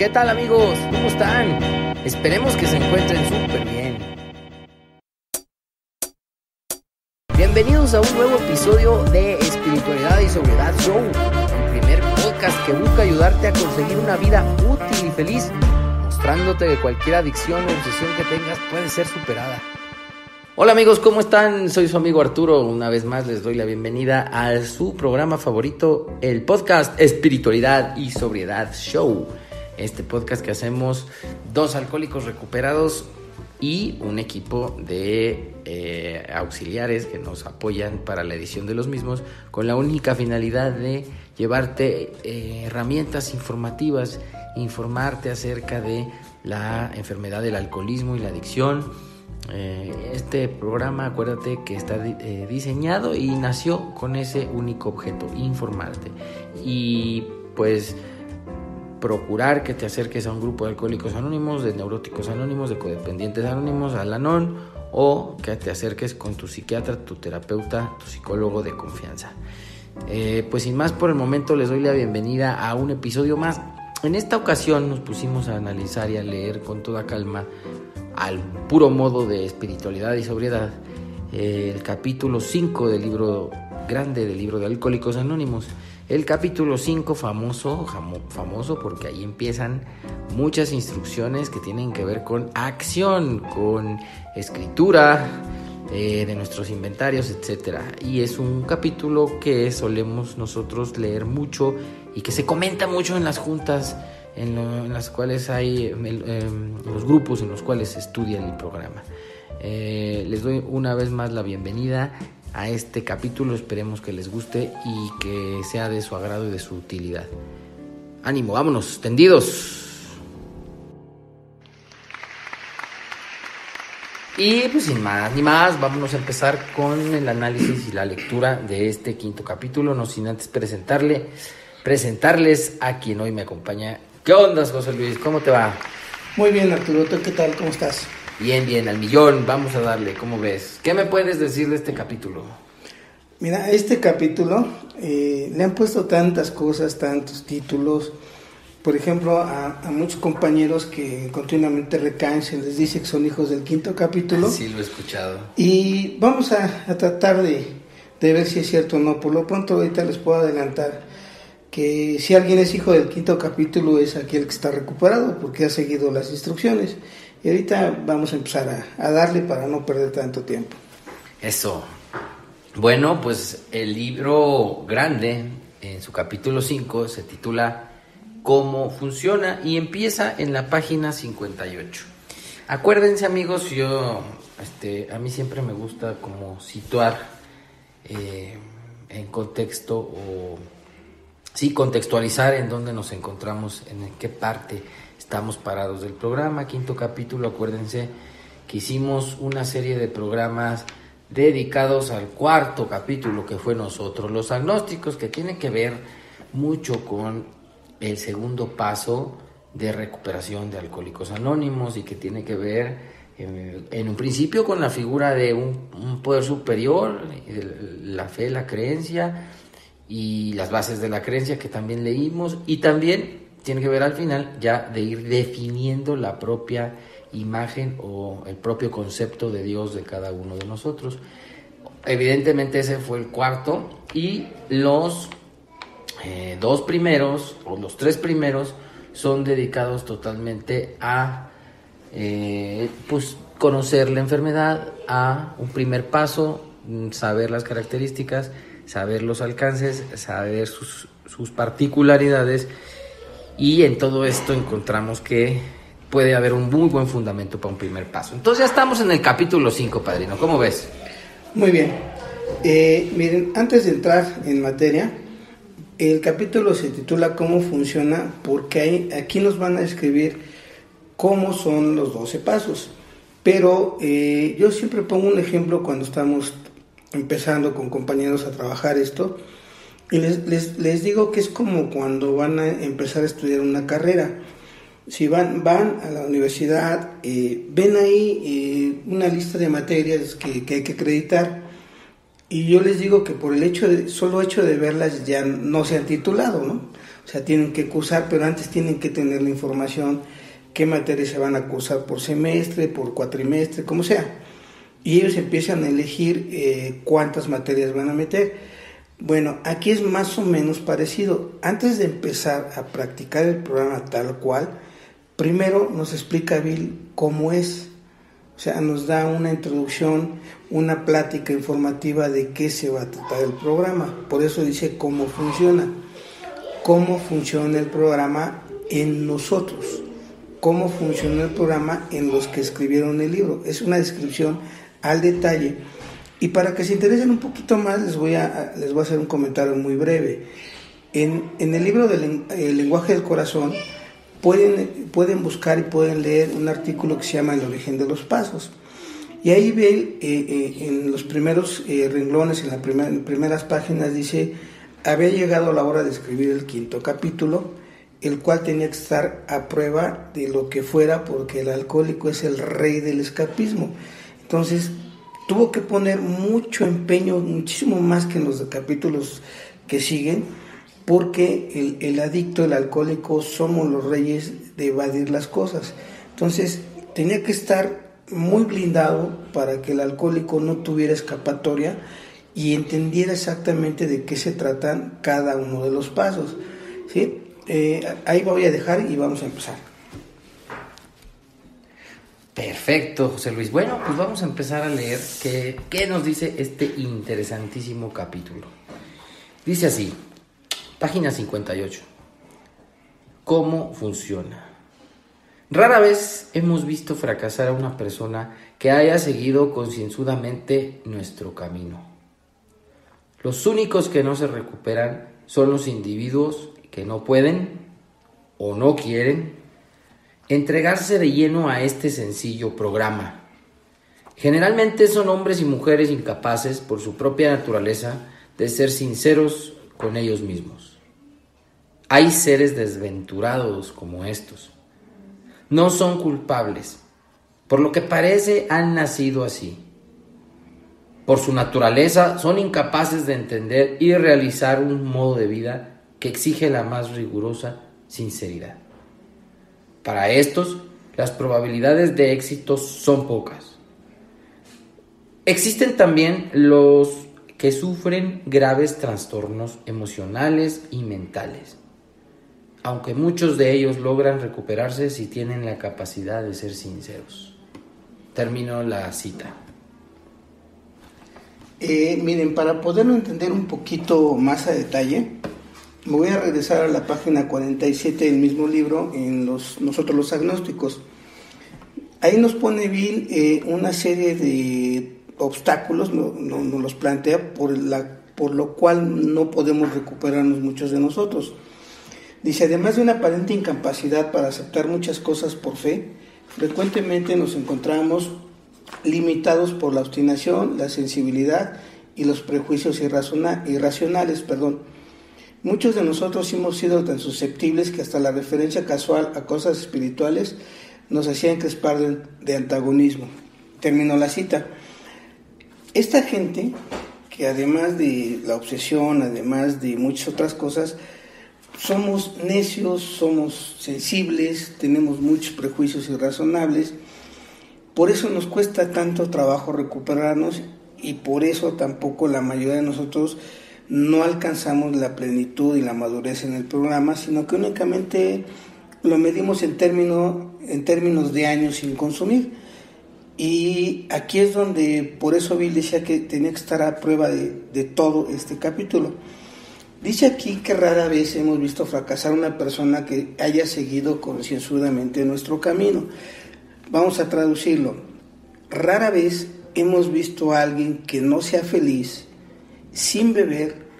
¿Qué tal amigos? ¿Cómo están? Esperemos que se encuentren súper bien. Bienvenidos a un nuevo episodio de Espiritualidad y Sobriedad Show, el primer podcast que busca ayudarte a conseguir una vida útil y feliz, mostrándote que cualquier adicción o obsesión que tengas puede ser superada. Hola amigos, ¿cómo están? Soy su amigo Arturo. Una vez más les doy la bienvenida a su programa favorito, el podcast Espiritualidad y Sobriedad Show. Este podcast que hacemos dos alcohólicos recuperados y un equipo de eh, auxiliares que nos apoyan para la edición de los mismos con la única finalidad de llevarte eh, herramientas informativas, informarte acerca de la enfermedad del alcoholismo y la adicción eh, este programa, acuérdate que está diseñado y nació con ese único objeto, informarte. Y pues procurar que te acerques a un grupo de alcohólicos anónimos, de neuróticos anónimos, de codependientes anónimos, al ANON, o que te acerques con tu psiquiatra, tu terapeuta, tu psicólogo de confianza. Eh, pues sin más por el momento les doy la bienvenida a un episodio más. En esta ocasión nos pusimos a analizar y a leer con toda calma al puro modo de espiritualidad y sobriedad, el capítulo 5 del libro grande del libro de Alcohólicos Anónimos. El capítulo 5 famoso, famoso porque ahí empiezan muchas instrucciones que tienen que ver con acción, con escritura eh, de nuestros inventarios, etc. Y es un capítulo que solemos nosotros leer mucho y que se comenta mucho en las juntas en, las cuales hay em, los grupos en los cuales se estudia el programa. Eh, les doy una vez más la bienvenida a este capítulo, esperemos que les guste y que sea de su agrado y de su utilidad. Ánimo, vámonos, tendidos. Y pues sin más ni más, vámonos a empezar con el análisis y la lectura de este quinto capítulo, no sin antes presentarle, presentarles a quien hoy me acompaña ¿Qué onda, José Luis? ¿Cómo te va? Muy bien, Arturo. qué tal? ¿Cómo estás? Bien, bien, al millón. Vamos a darle. ¿Cómo ves? ¿Qué me puedes decir de este capítulo? Mira, este capítulo eh, le han puesto tantas cosas, tantos títulos. Por ejemplo, a, muchos compañeros que continuamente recaen, se les dice que son hijos del quinto capítulo. Sí, lo he escuchado. Y vamos a, a tratar de, de ver si es cierto o no. Por lo pronto, ahorita les puedo adelantar que si alguien es hijo del quinto capítulo es aquel que está recuperado porque ha seguido las instrucciones. Y ahorita vamos a empezar a, darle para no perder tanto tiempo. Eso. Bueno, pues el libro grande, en su capítulo 5, se titula Cómo funciona y empieza en la página 58. Acuérdense amigos, yo, este, a mí siempre me gusta como situar eh, en contexto o sí contextualizar en dónde nos encontramos, en qué parte estamos parados del programa. Quinto capítulo, acuérdense que hicimos una serie de programas dedicados al cuarto capítulo que fue nosotros, los agnósticos, que tiene que ver mucho con el segundo paso de recuperación de alcohólicos anónimos y que tiene que ver en, un principio con la figura de un, poder superior, la fe, la creencia, y las bases de la creencia que también leímos y también tiene que ver al final ya de ir definiendo la propia imagen o el propio concepto de Dios de cada uno de nosotros. Evidentemente ese fue el cuarto y los eh, dos primeros o los tres primeros son dedicados totalmente a eh, pues conocer la enfermedad, a un primer paso, mm, saber las características, saber los alcances, saber sus, particularidades y en todo esto encontramos que puede haber un muy buen fundamento para un primer paso. Entonces ya estamos en el capítulo 5, padrino, ¿cómo ves? Muy bien. Eh, miren, antes de entrar en materia, el capítulo se titula ¿Cómo funciona? Porque aquí nos van a escribir cómo son los 12 pasos. Pero eh, yo siempre pongo un ejemplo cuando estamos empezando con compañeros a trabajar esto. Y les, les, les, digo que es como cuando van a empezar a estudiar una carrera. Si van, van a la universidad, eh, ven ahí eh, una lista de materias que, que, hay que acreditar. Y yo les digo que por el hecho de, solo hecho de verlas ya no se han titulado, ¿no? O sea, tienen que cursar, pero antes tienen que tener la información, qué materias se van a cursar por semestre, por cuatrimestre, como sea. Y ellos empiezan a elegir eh, cuántas materias van a meter. Bueno, aquí es más o menos parecido. Antes de empezar a practicar el programa tal cual, primero nos explica Bill cómo es. O sea, nos da una introducción, una plática informativa de qué se va a tratar el programa. Por eso dice cómo funciona. Cómo funciona el programa en nosotros. Cómo funciona el programa en los que escribieron el libro. Es una descripción al detalle. Y para que se interesen un poquito más, les voy a, les voy a hacer un comentario muy breve. En, en el libro del el lenguaje del corazón, pueden, pueden buscar y pueden leer un artículo que se llama El origen de los pasos. Y ahí ven, eh, eh, en los primeros eh, renglones, en las primeras páginas, dice, había llegado la hora de escribir el quinto capítulo, el cual tenía que estar a prueba de lo que fuera, porque el alcohólico es el rey del escapismo. Entonces, tuvo que poner mucho empeño, muchísimo más que en los capítulos que siguen, porque el, adicto, el alcohólico, somos los reyes de evadir las cosas. Entonces, tenía que estar muy blindado para que el alcohólico no tuviera escapatoria y entendiera exactamente de qué se tratan cada uno de los pasos. ¿sí? Eh, ahí voy a dejar y vamos a empezar. Perfecto, José Luis. Bueno, pues vamos a empezar a leer qué, qué nos dice este interesantísimo capítulo. Dice así, Página 58. ¿Cómo funciona? Rara vez hemos visto fracasar a una persona que haya seguido concienzudamente nuestro camino. Los únicos que no se recuperan son los individuos que no pueden o no quieren entregarse de lleno a este sencillo programa. Generalmente son hombres y mujeres incapaces por su propia naturaleza de ser sinceros con ellos mismos. Hay seres desventurados como estos. No son culpables. Por lo que parece han nacido así. Por su naturaleza son incapaces de entender y realizar un modo de vida que exige la más rigurosa sinceridad. Para estos, las probabilidades de éxito son pocas. Existen también los que sufren graves trastornos emocionales y mentales aunque muchos de ellos logran recuperarse si tienen la capacidad de ser sinceros. Termino la cita. Eh, miren, para poderlo entender un poquito más a detalle, me voy a regresar a la página 47 del mismo libro, en los, nosotros los agnósticos. Ahí nos pone Bill eh, una serie de obstáculos, nos no, los plantea por, la, por lo cual no podemos recuperarnos muchos de nosotros. Dice, además de una aparente incapacidad para aceptar muchas cosas por fe, frecuentemente nos encontramos limitados por la obstinación, la sensibilidad y los prejuicios irracionales. Perdón. Muchos de nosotros hemos sido tan susceptibles que hasta la referencia casual a cosas espirituales nos hacía encrespar de, de antagonismo. Terminó la cita. Esta gente, que además de la obsesión, además de muchas otras cosas, somos necios, somos sensibles, tenemos muchos prejuicios irrazonables, por eso nos cuesta tanto trabajo recuperarnos y por eso tampoco la mayoría de nosotros no alcanzamos la plenitud y la madurez en el programa, sino que únicamente lo medimos en, término, en términos de años sin consumir. Y aquí es donde, por eso Bill decía que tenía que estar a prueba de, de todo este capítulo. Dice aquí que rara vez hemos visto fracasar una persona que haya seguido concienzudamente nuestro camino. Vamos a traducirlo. Rara vez hemos visto a alguien que no sea feliz sin beber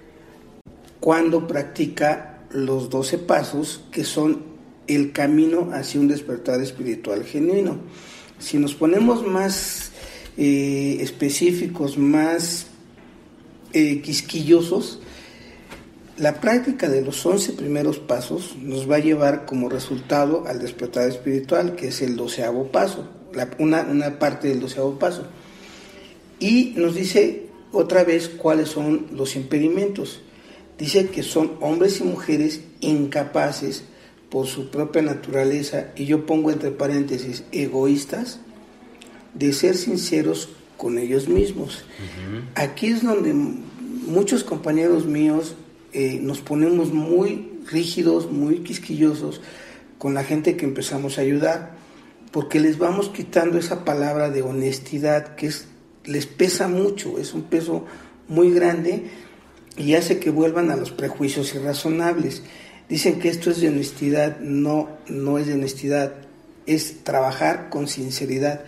cuando practica los doce pasos que son el camino hacia un despertar espiritual genuino. Si nos ponemos más eh, específicos, más eh, quisquillosos, la práctica de los 11 primeros pasos nos va a llevar como resultado al despertar espiritual, que es el doceavo paso, una, una parte del doceavo paso. Y nos dice otra vez cuáles son los impedimentos. Dice que son hombres y mujeres incapaces por su propia naturaleza, y yo pongo entre paréntesis, egoístas, de ser sinceros con ellos mismos. Aquí es donde muchos compañeros míos eh, nos ponemos muy rígidos, muy quisquillosos con la gente que empezamos a ayudar, porque les vamos quitando esa palabra de honestidad que es, les pesa mucho, es un peso muy grande y hace que vuelvan a los prejuicios irrazonables. Dicen que esto es de honestidad, no, no es de honestidad, es trabajar con sinceridad.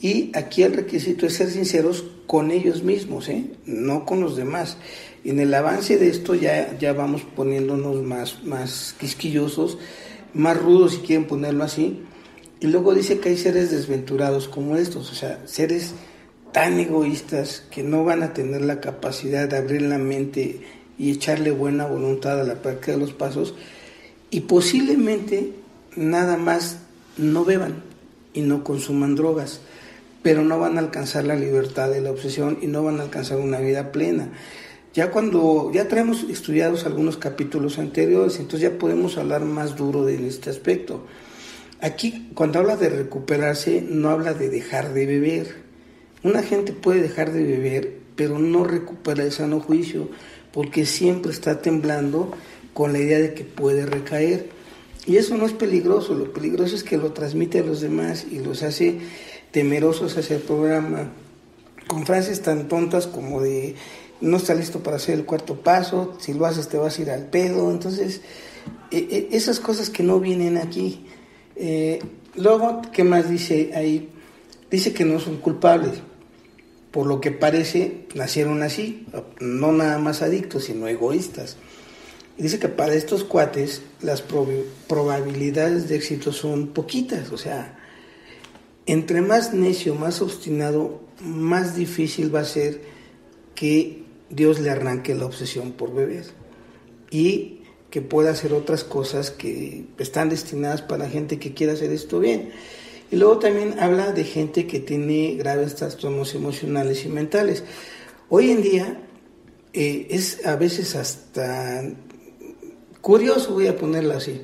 Y aquí el requisito es ser sinceros con ellos mismos, ¿eh? no con los demás. En el avance de esto ya, ya vamos poniéndonos más, más quisquillosos, más rudos si quieren ponerlo así. Y luego dice que hay seres desventurados como estos, o sea, seres tan egoístas que no van a tener la capacidad de abrir la mente y echarle buena voluntad a la práctica de los pasos y posiblemente nada más no beban y no consuman drogas, pero no van a alcanzar la libertad de la obsesión y no van a alcanzar una vida plena. Ya cuando ya traemos estudiados algunos capítulos anteriores, entonces ya podemos hablar más duro de este aspecto. Aquí, cuando habla de recuperarse, no habla de dejar de beber. Una gente puede dejar de beber, pero no recupera el sano juicio, porque siempre está temblando con la idea de que puede recaer. Y eso no es peligroso, lo peligroso es que lo transmite a los demás y los hace temerosos hacia el programa, con frases tan tontas como de no está listo para hacer el cuarto paso, si lo haces te vas a ir al pedo, entonces e, e, esas cosas que no vienen aquí. Eh, luego, ¿qué más dice ahí? Dice que no son culpables, por lo que parece nacieron así, no nada más adictos, sino egoístas. dice que para estos cuates las probabilidades de éxito son poquitas, o sea, entre más necio, más obstinado, más difícil va a ser que Dios le arranque la obsesión por beber y que pueda hacer otras cosas que están destinadas para gente que quiera hacer esto bien. Y luego también habla de gente que tiene graves trastornos emocionales y mentales. Hoy en día eh, es a veces hasta curioso, voy a ponerlo así,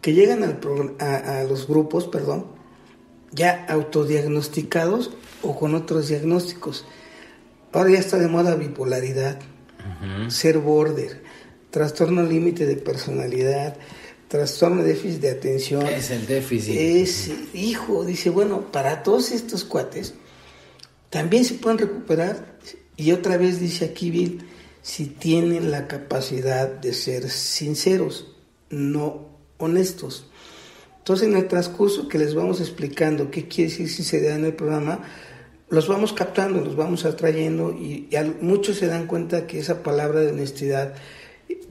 que llegan al a, a los grupos, perdón, ya autodiagnosticados o con otros diagnósticos. Ahora ya está de moda bipolaridad, ser border, trastorno límite de personalidad, trastorno de déficit de atención. Es el déficit. Es, hijo, dice, bueno, para todos estos cuates también se pueden recuperar. Y otra vez dice aquí Bill, si tienen la capacidad de ser sinceros, no honestos. Entonces, en el transcurso que les vamos explicando qué quiere decir sinceridad en el programa, los vamos captando, los vamos atrayendo y, muchos se dan cuenta que esa palabra de honestidad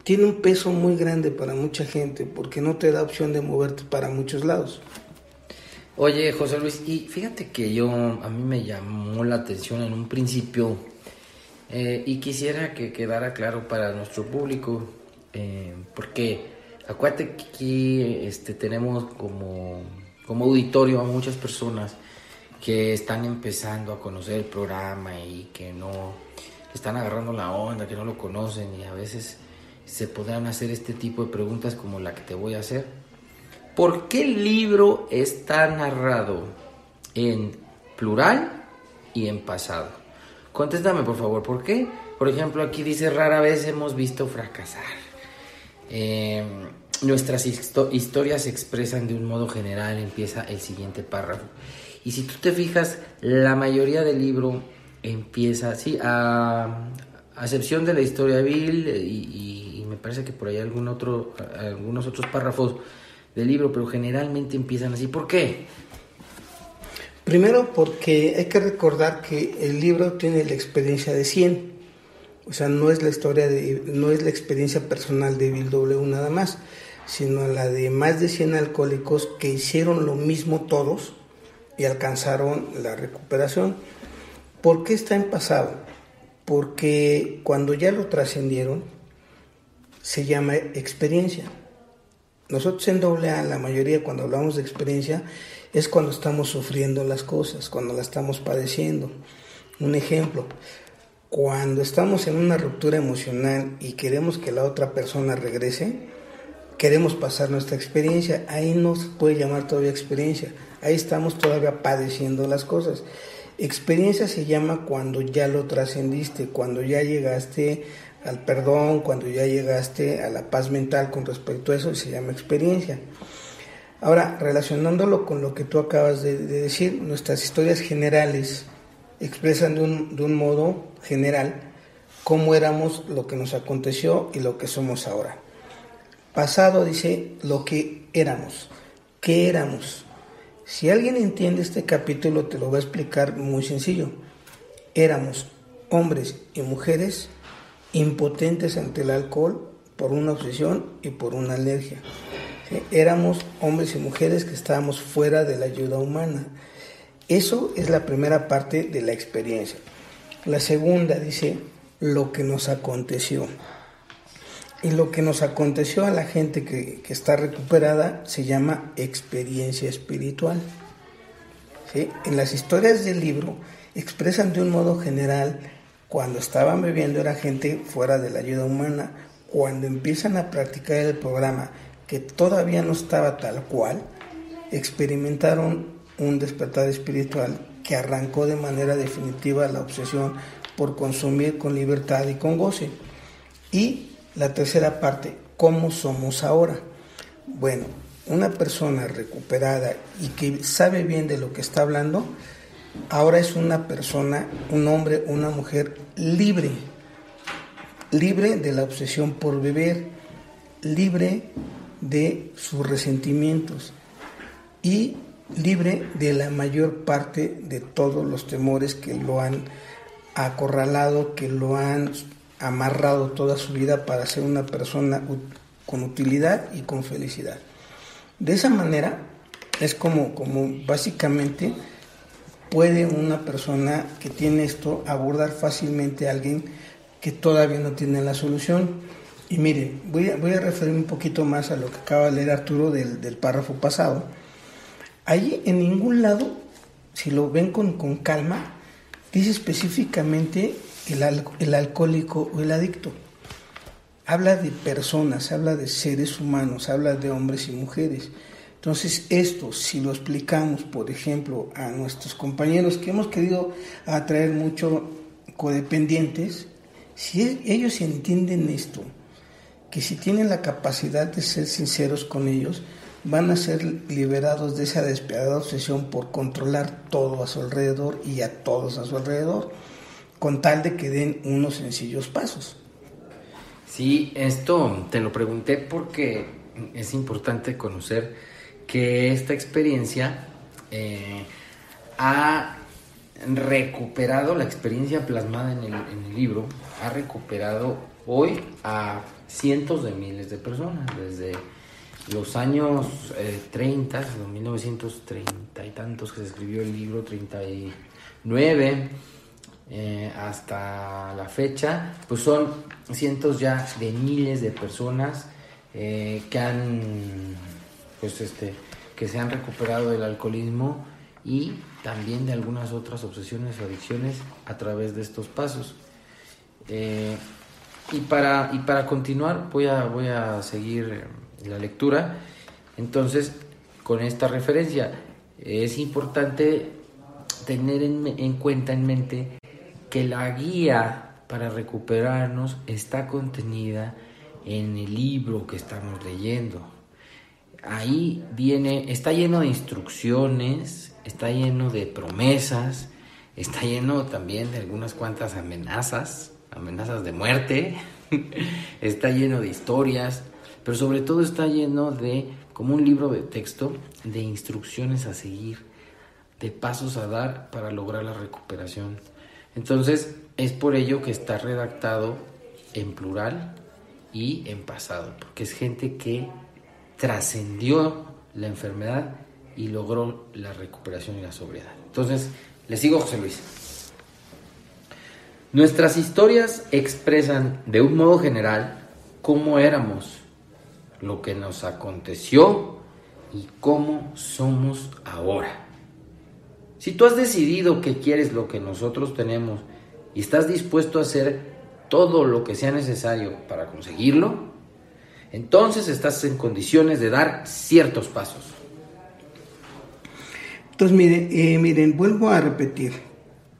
tiene un peso muy grande para mucha gente porque no te da opción de moverte para muchos lados. Oye, José Luis, y fíjate que yo, a mí me llamó la atención en un principio eh, y quisiera que quedara claro para nuestro público, eh, porque acuérdate que aquí este, tenemos como, como auditorio a muchas personas que están empezando a conocer el programa y que no están agarrando la onda, que no lo conocen y a veces se podrán hacer este tipo de preguntas como la que te voy a hacer. ¿Por qué el libro está narrado en plural y en pasado? Contéstame por favor, ¿por qué? Por ejemplo, aquí dice rara vez hemos visto fracasar. Em, nuestras historias se expresan de un modo general, empieza el siguiente párrafo. Y si tú te fijas, la mayoría del libro empieza, sí, a, excepción de la historia de Bill y, me parece que por ahí algún otro, algunos otros párrafos del libro, pero generalmente empiezan así. ¿Por qué? Primero porque hay que recordar que el libro tiene la experiencia de 100. O sea, no es la historia de, no es la experiencia personal de Bill W nada más, sino la de más de 100 alcohólicos que hicieron lo mismo todos y alcanzaron la recuperación. ¿Por qué está en pasado? Porque cuando ya lo trascendieron, se llama experiencia. Nosotros en AA, la mayoría cuando hablamos de experiencia, es cuando estamos sufriendo las cosas, cuando las estamos padeciendo. Un ejemplo, cuando estamos en una ruptura emocional y queremos que la otra persona regrese, queremos pasar nuestra experiencia. Ahí no se puede llamar todavía experiencia. Ahí estamos todavía padeciendo las cosas. Experiencia se llama cuando ya lo trascendiste, cuando ya llegaste al perdón, cuando ya llegaste a la paz mental con respecto a eso, se llama experiencia. Ahora, relacionándolo con lo que tú acabas de, decir, nuestras historias generales expresan de un, de un modo general cómo éramos, lo que nos aconteció y lo que somos ahora. Pasado dice lo que éramos. ¿Qué éramos? Si alguien entiende este capítulo, te lo voy a explicar muy sencillo. Éramos hombres y mujeres impotentes ante el alcohol por una obsesión y por una alergia. Éramos hombres y mujeres que estábamos fuera de la ayuda humana. Eso es la primera parte de la experiencia. La segunda dice lo que nos aconteció. Y lo que nos aconteció a la gente que, está recuperada se llama experiencia espiritual. En las historias del libro expresan de un modo general cuando estaban bebiendo era gente fuera de la ayuda humana. Cuando empiezan a practicar el programa que todavía no estaba tal cual, experimentaron un despertar espiritual que arrancó de manera definitiva la obsesión por consumir con libertad y con goce. Y la tercera parte, ¿cómo somos ahora? Bueno, una persona recuperada y que sabe bien de lo que está hablando, ahora es una persona, un hombre, una mujer libre, libre de la obsesión por beber, libre de sus resentimientos. Y libre de la mayor parte de todos los temores que lo han acorralado, que lo han amarrado toda su vida para ser una persona con utilidad y con felicidad. De esa manera es como, como básicamente puede una persona que tiene esto abordar fácilmente a alguien que todavía no tiene la solución. Y miren, voy a, voy referirme un poquito más a lo que acaba de leer Arturo del, párrafo pasado. Ahí en ningún lado, si lo ven con calma, dice específicamente el, alcohólico o el adicto. Habla de personas, habla de seres humanos, habla de hombres y mujeres. Entonces esto, si lo explicamos, por ejemplo, a nuestros compañeros que hemos querido atraer mucho codependientes, si ellos entienden esto, que si tienen la capacidad de ser sinceros con ellos, van a ser liberados de esa despiadada obsesión por controlar todo a su alrededor y a todos a su alrededor con tal de que den unos sencillos pasos. Sí, esto te lo pregunté porque es importante conocer que esta experiencia eh, ha recuperado la experiencia plasmada en el, libro, ha recuperado hoy a cientos de miles de personas, desde los años 30, eh, 1930 y tantos que se escribió el libro, 39 eh, hasta la fecha, pues son cientos ya de miles de personas eh, que han, pues este, que se han recuperado del alcoholismo y también de algunas otras obsesiones o adicciones a través de estos pasos. Eh, y, para, y para continuar voy a, voy a seguir la lectura. Entonces, con esta referencia, es importante tener en, en cuenta, en mente, que la guía para recuperarnos está contenida en el libro que estamos leyendo. Ahí viene, está lleno de instrucciones, está lleno de promesas, está lleno también de algunas cuantas amenazas, amenazas de muerte, está lleno de historias, pero sobre todo está lleno de, como un libro de texto, de instrucciones a seguir, de pasos a dar para lograr la recuperación. Entonces, es por ello que está redactado en plural y en pasado, porque es gente que trascendió la enfermedad y logró la recuperación y la sobriedad. Entonces, le sigo José Luis. Nuestras historias expresan de un modo general cómo éramos, lo que nos aconteció y cómo somos ahora. Si tú has decidido que quieres lo que nosotros tenemos y estás dispuesto a hacer todo lo que sea necesario para conseguirlo, entonces estás en condiciones de dar ciertos pasos. Entonces, miren, eh, miren, vuelvo a repetir.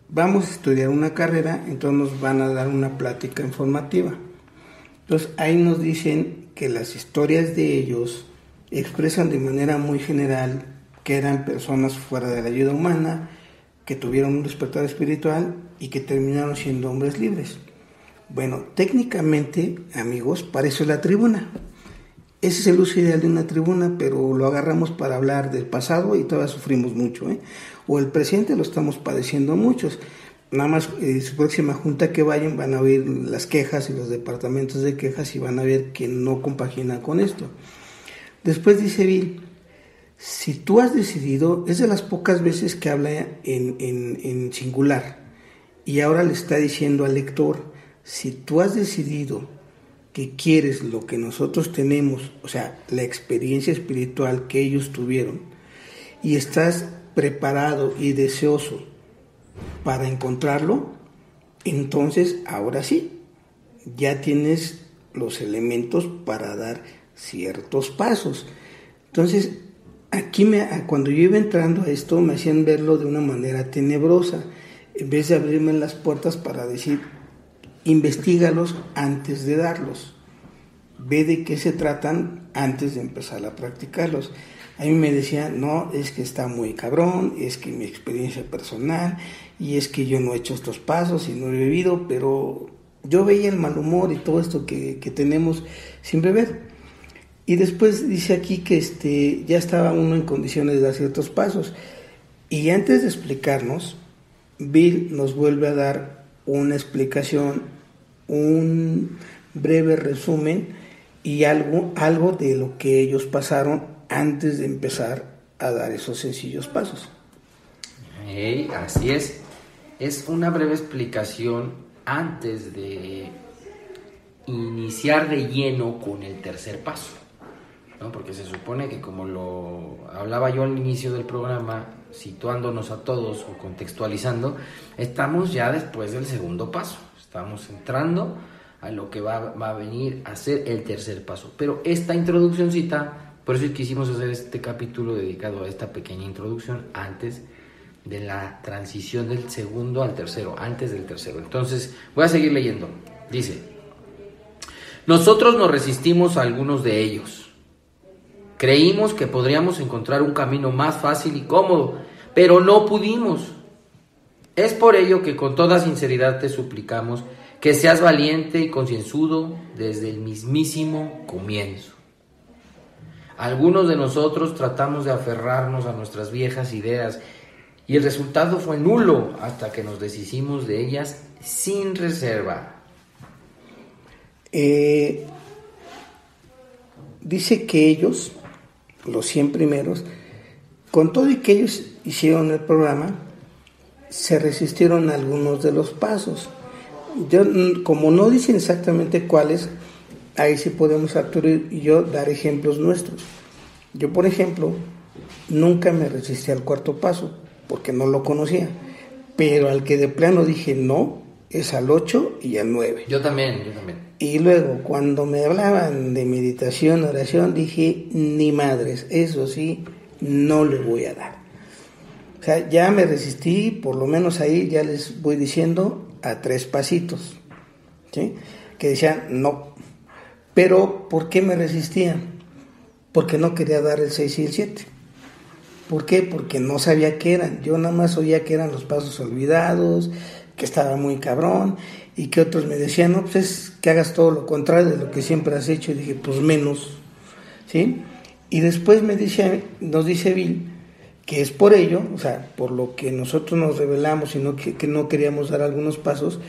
Vamos a estudiar una carrera, entonces nos van a dar una plática informativa. Entonces, ahí nos dicen que las historias de ellos expresan de manera muy general que eran personas fuera de la ayuda humana, que tuvieron un despertar espiritual y que terminaron siendo hombres libres. Bueno, técnicamente, amigos, para eso es la tribuna. Ese es el uso ideal de una tribuna, pero lo agarramos para hablar del pasado y todavía sufrimos mucho. ¿eh? O el presente lo estamos padeciendo muchos. Nada más eh, su próxima junta que vayan van a oír las quejas y los departamentos de quejas y van a ver que no compagina con esto. Después dice Bill, si tú has decidido, es de las pocas veces que habla en singular, y ahora le está diciendo al lector, si tú has decidido que quieres lo que nosotros tenemos, o sea, la experiencia espiritual que ellos tuvieron, y estás preparado y deseoso para encontrarlo, entonces ahora sí, ya tienes los elementos para dar ciertos pasos. Entonces, aquí me, cuando yo iba entrando a esto me hacían verlo de una manera tenebrosa, en vez de abrirme las puertas para decir, investigalos antes de darlos. Ve de qué se tratan antes de empezar a practicarlos. A mí me decían, no, es que está muy cabrón, es que mi experiencia personal, y es que yo no he hecho estos pasos y no he bebido, pero yo veía el mal humor y todo esto que, que tenemos sin beber. Y después dice aquí que este, ya estaba uno en condiciones de dar ciertos pasos. Y antes de explicarnos, Bill nos vuelve a dar una explicación un breve resumen y algo, algo de lo que ellos pasaron antes de empezar a dar esos sencillos pasos. así es. Es una breve explicación antes de iniciar de lleno con el tercer paso. Porque se supone que como lo hablaba yo al inicio del programa, situándonos a todos o contextualizando, estamos ya después del segundo paso. Estamos entrando a lo que va, a venir a ser el tercer paso. Pero esta introduccióncita, por eso quisimos hacer este capítulo dedicado a esta pequeña introducción antes de la transición del segundo al tercero, antes del tercero. Entonces, voy a seguir leyendo. Dice, nosotros nos resistimos a algunos de ellos. Creímos que podríamos encontrar un camino más fácil y cómodo, pero no pudimos. Es por ello que con toda sinceridad te suplicamos que seas valiente y concienzudo desde el mismísimo comienzo. Algunos de nosotros tratamos de aferrarnos a nuestras viejas ideas y el resultado fue nulo hasta que nos deshicimos de ellas sin reserva. Eh, dice que ellos, los 100 primeros, con todo y que ellos hicieron el programa, se resistieron algunos de los pasos. Yo, como no dicen exactamente cuáles, ahí sí podemos Arturo y yo dar ejemplos nuestros. Yo, por ejemplo, nunca me resistí al cuarto paso porque no lo conocía, pero al que de plano dije no, es al 8 y al 9. Yo también, yo también. Y luego, cuando me hablaban de meditación, oración, dije, ni madres, eso sí, no le voy a dar. O sea, ya me resistí, por lo menos ahí ya les voy diciendo, a tres pasitos. Que decían no. Pero, ¿por qué me resistía? Porque no quería dar el 6 y el 7. ¿Por qué? Porque no sabía qué eran. Yo nada más oía que eran los pasos olvidados, que estaba muy cabrón, y que otros me decían, no, pues es que hagas todo lo contrario de lo que siempre has hecho. Y dije, pues menos. ¿Sí? Y después me dice, nos dice Bill, que es por ello, o sea, por lo que nosotros nos revelamos y no, que, no queríamos dar algunos pasos,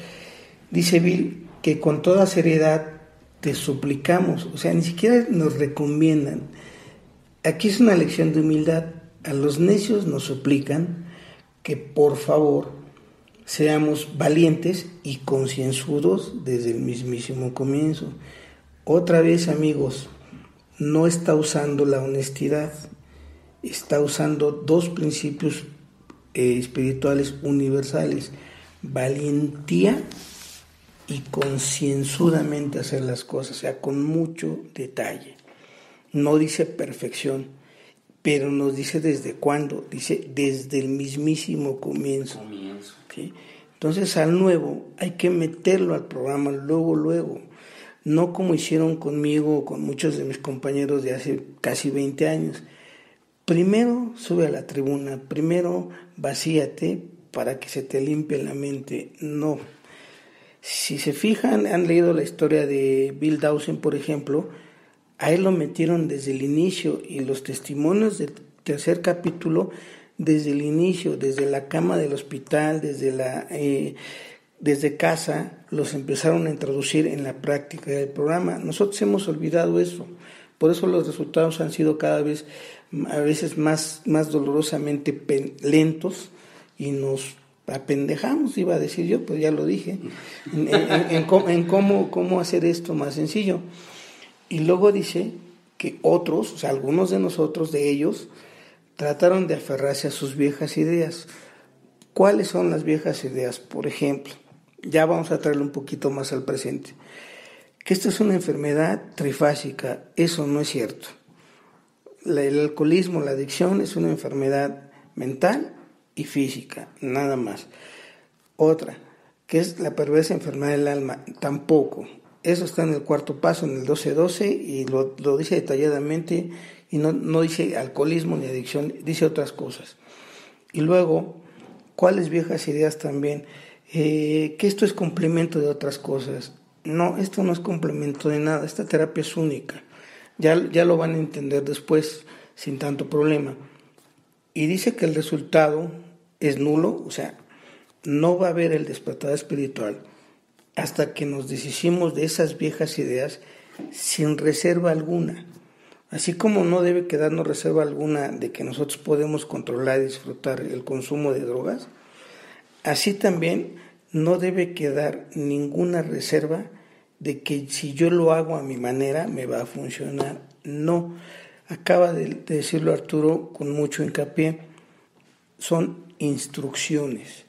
dice Bill que con toda seriedad te suplicamos, o sea, ni siquiera nos recomiendan. Aquí es una lección de humildad. A los necios nos suplican que por favor seamos valientes y concienzudos desde el mismísimo comienzo. Otra vez, amigos, no está usando la honestidad está usando dos principios eh, espirituales universales, valentía y concienzudamente hacer las cosas, o sea, con mucho detalle. No dice perfección, pero nos dice desde cuándo, dice desde el mismísimo comienzo. Entonces al nuevo hay que meterlo al programa luego, luego, no como hicieron conmigo o con muchos de mis compañeros de hace casi 20 años. Primero sube a la tribuna, primero vacíate para que se te limpie la mente. No. Si se fijan, han leído la historia de Bill Dawson, por ejemplo, a él lo metieron desde el inicio y los testimonios del tercer capítulo desde el inicio, desde la cama del hospital, desde la eh, desde casa, los empezaron a introducir en la práctica del programa. Nosotros hemos olvidado eso. Por eso los resultados han sido cada vez, a veces más, más dolorosamente lentos y nos apendejamos, iba a decir yo, pues ya lo dije, en, cómo, cómo hacer esto más sencillo. Y luego dice que otros, o sea, algunos de nosotros, de ellos, trataron de aferrarse a sus viejas ideas. ¿Cuáles son las viejas ideas? Por ejemplo, ya vamos a traerlo un poquito más al presente. Que esto es una enfermedad trifásica, eso no es cierto. El alcoholismo, la adicción es una enfermedad mental y física, nada más. Otra, que es la perversa enfermedad del alma, tampoco. Eso está en el cuarto paso, en el 12-12, y lo, lo, dice detalladamente, y no, no dice alcoholismo ni adicción, dice otras cosas. Y luego, ¿cuáles viejas ideas también? Eh, que esto es complemento de otras cosas. No, esto no es complemento de nada, esta terapia es única. Ya, ya lo van a entender después sin tanto problema. Y dice que el resultado es nulo, o sea, no va a haber el despertar espiritual hasta que nos deshicimos de esas viejas ideas sin reserva alguna. Así como no debe quedarnos reserva alguna de que nosotros podemos controlar y disfrutar el consumo de drogas, así también no debe quedar ninguna reserva de que si yo lo hago a mi manera me va a funcionar. No, acaba de, decirlo Arturo con mucho hincapié, son instrucciones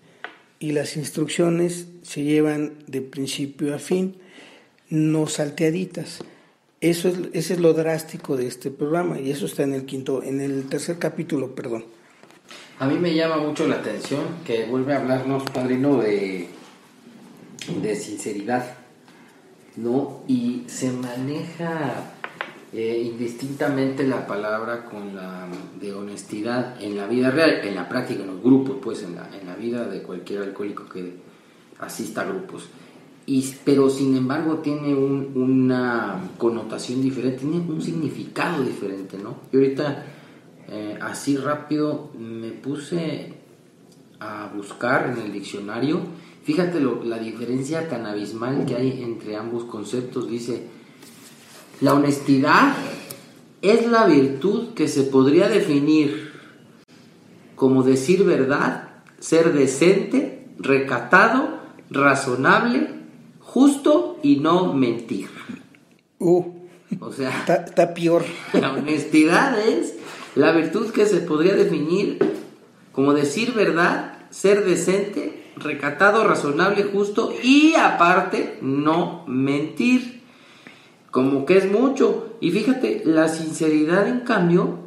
y las instrucciones se llevan de principio a fin, no salteaditas. Eso es, ese es lo drástico de este programa y eso está en el quinto, en el tercer capítulo, perdón. A mí me llama mucho la atención que vuelve a hablarnos, padrino, de de sinceridad, ¿no? Y se maneja eh, indistintamente la palabra con la de honestidad en la vida real, en la práctica, en los grupos, pues en la, en la vida de cualquier alcohólico que asista a grupos. Y, pero sin embargo tiene una connotación diferente, tiene un significado diferente, ¿no? Y ahorita eh, así rápido me puse a buscar en el diccionario Fíjate la diferencia tan abismal que hay entre ambos conceptos. Dice, la honestidad es la virtud que se podría definir como decir verdad, ser decente, recatado, razonable, justo y no mentir. Uh, o sea, está peor. La honestidad es la virtud que se podría definir como decir verdad, ser decente, recatado, razonable, justo y aparte no mentir. Como que es mucho. Y fíjate, la sinceridad en cambio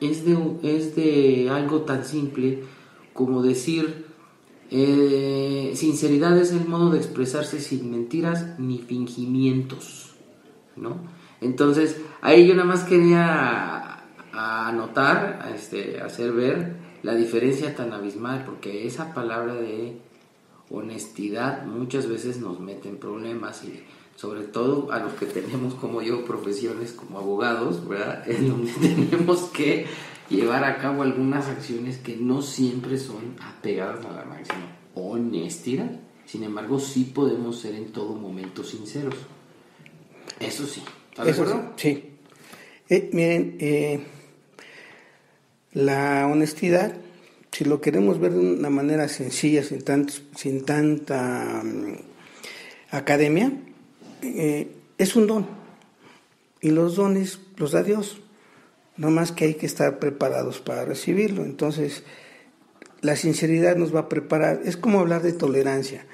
es de, es de algo tan simple como decir, eh, sinceridad es el modo de expresarse sin mentiras ni fingimientos. ¿no? Entonces, ahí yo nada más quería anotar, este, hacer ver la diferencia tan abismal, porque esa palabra de honestidad muchas veces nos mete en problemas y sobre todo a los que tenemos como yo profesiones como abogados, ¿verdad? En donde tenemos que llevar a cabo algunas acciones que no siempre son apegadas a la máxima honestidad. Sin embargo, sí podemos ser en todo momento sinceros. Eso sí. ¿Está de acuerdo? Sí. Eh, miren, eh, la honestidad si lo queremos ver de una manera sencilla, sin, sin tanta mm, academia, eh, es un don. Y los dones los da Dios. No más que hay que estar preparados para recibirlo. Entonces, la sinceridad nos va a preparar. Es como hablar de tolerancia.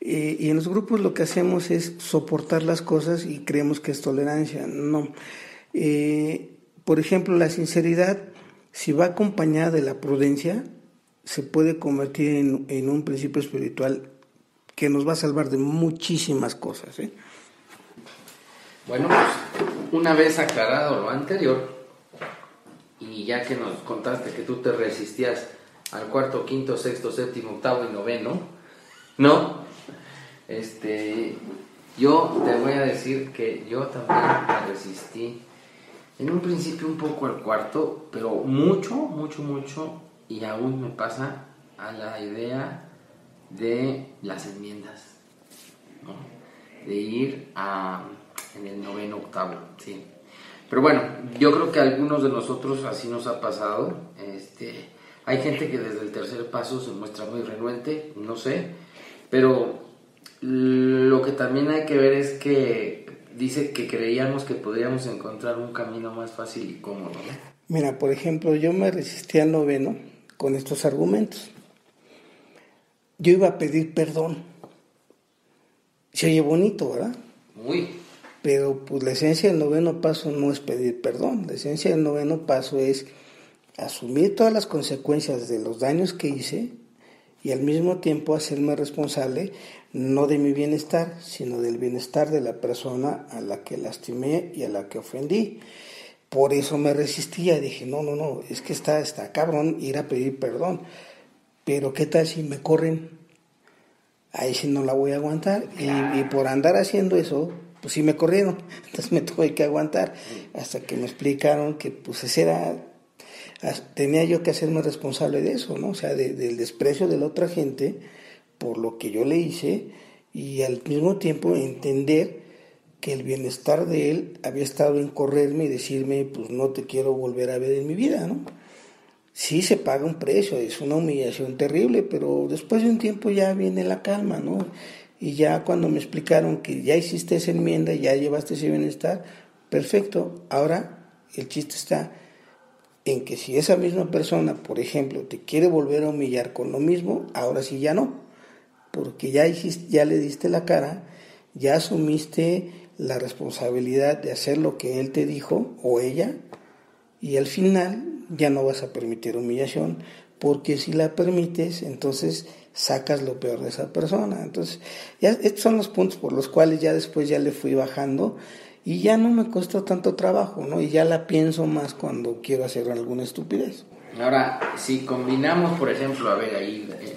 Eh, y en los grupos lo que hacemos es soportar las cosas y creemos que es tolerancia. No. Eh, por ejemplo, la sinceridad, si va acompañada de la prudencia, se puede convertir en, un principio espiritual que nos va a salvar de muchísimas cosas. ¿eh? Bueno, pues una vez aclarado lo anterior, y ya que nos contaste que tú te resistías al cuarto, quinto, sexto, séptimo, octavo y noveno, ¿no? Este, yo te voy a decir que yo también me resistí en un principio un poco al cuarto, pero mucho, mucho, mucho, y aún me pasa a la idea de las enmiendas, de ir a, en el noveno, octavo, sí. Pero bueno, yo creo que a algunos de nosotros así nos ha pasado. Este, hay gente que desde el tercer paso se muestra muy renuente, no sé, pero lo que también hay que ver es que dice que creíamos que podríamos encontrar un camino más fácil y cómodo. Mira, por ejemplo, yo me resistí al noveno con estos argumentos. Yo iba a pedir perdón. Se oye bonito, ¿verdad? Muy. Pero pues la esencia del noveno paso no es pedir perdón, la esencia del noveno paso es asumir todas las consecuencias de los daños que hice y al mismo tiempo hacerme responsable no de mi bienestar, sino del bienestar de la persona a la que lastimé y a la que ofendí. Por eso me resistía, dije, no, no, no, es que está, está cabrón ir a pedir perdón, pero ¿qué tal si me corren? Ahí sí no la voy a aguantar y, y por andar haciendo eso, pues sí me corrieron, entonces me tuve que aguantar hasta que me explicaron que pues ese era, tenía yo que hacerme responsable de eso, ¿no? O sea, del desprecio de la otra gente por lo que yo le hice y al mismo tiempo entender que el bienestar de él había estado en correrme y decirme, pues no te quiero volver a ver en mi vida, ¿no? Sí se paga un precio, es una humillación terrible, pero después de un tiempo ya viene la calma, ¿no? Y ya cuando me explicaron que ya hiciste esa enmienda, ya llevaste ese bienestar, perfecto. Ahora el chiste está en que si esa misma persona, por ejemplo, te quiere volver a humillar con lo mismo, ahora sí ya no. Porque ya, hiciste, ya le diste la cara, ya asumiste la responsabilidad de hacer lo que él te dijo o ella, y al final ya no vas a permitir humillación, porque si la permites, entonces sacas lo peor de esa persona. Entonces, ya estos son los puntos por los cuales ya después ya le fui bajando y ya no me costó tanto trabajo, ¿no? Y ya la pienso más cuando quiero hacer alguna estupidez. Ahora, si combinamos, por ejemplo, a ver ahí, eh,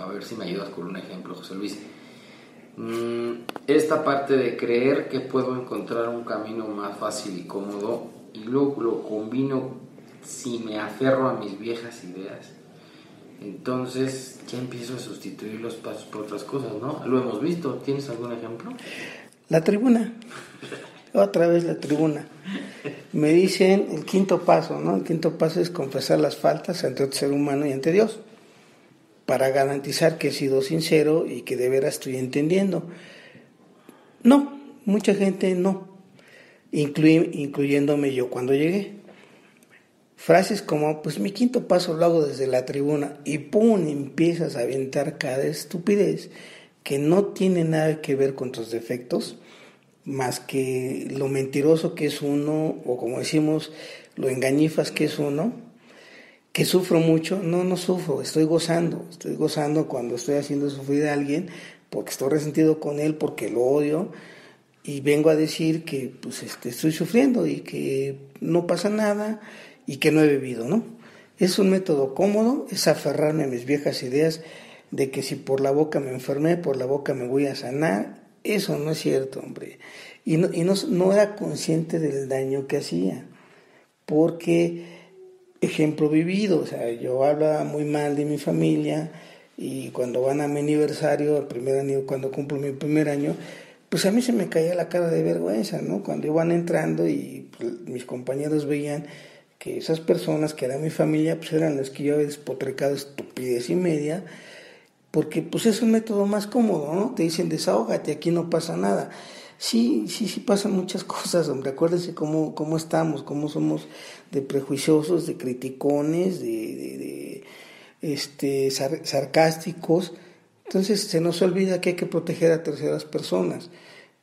a ver si me ayudas con un ejemplo, José Luis. Mm, esta parte de creer que puedo encontrar un camino más fácil y cómodo y luego lo combino si me aferro a mis viejas ideas, entonces ya empiezo a sustituir los pasos por otras cosas, ¿no? Lo hemos visto. ¿Tienes algún ejemplo? La tribuna. Otra vez la tribuna. Me dicen el quinto paso, ¿no? El quinto paso es confesar las faltas ante otro ser humano y ante Dios, para garantizar que he sido sincero y que de veras estoy entendiendo. No, mucha gente no, incluyéndome yo cuando llegué. Frases como, pues mi quinto paso lo hago desde la tribuna y ¡pum! empiezas a aventar cada estupidez que no tiene nada que ver con tus defectos, más que lo mentiroso que es uno, o como decimos, lo engañifas que es uno, que sufro mucho, no, no sufro, estoy gozando, estoy gozando cuando estoy haciendo sufrir a alguien, porque estoy resentido con él, porque lo odio, y vengo a decir que pues este, estoy sufriendo y que no pasa nada, y que no he bebido, ¿no? Es un método cómodo, es aferrarme a mis viejas ideas de que si por la boca me enfermé, por la boca me voy a sanar. Eso no es cierto, hombre. Y no, y no, era consciente del daño que hacía. Porque, ejemplo vivido, o sea, yo hablaba muy mal de mi familia y cuando van a mi aniversario, el primer año, cuando cumplo mi primer año, pues a mí se me caía la cara de vergüenza, ¿no? Cuando iban entrando y pues, mis compañeros veían que esas personas que eran mi familia, pues eran las que yo había despotrecado estupidez y media, porque pues es un método más cómodo, ¿no? Te dicen desahógate, aquí no pasa nada. Sí, sí, sí pasan muchas cosas, hombre. Acuérdense cómo, cómo estamos, cómo somos de prejuiciosos, de criticones, de, de, de este, sarcásticos, Entonces se nos olvida que hay que proteger a terceras personas.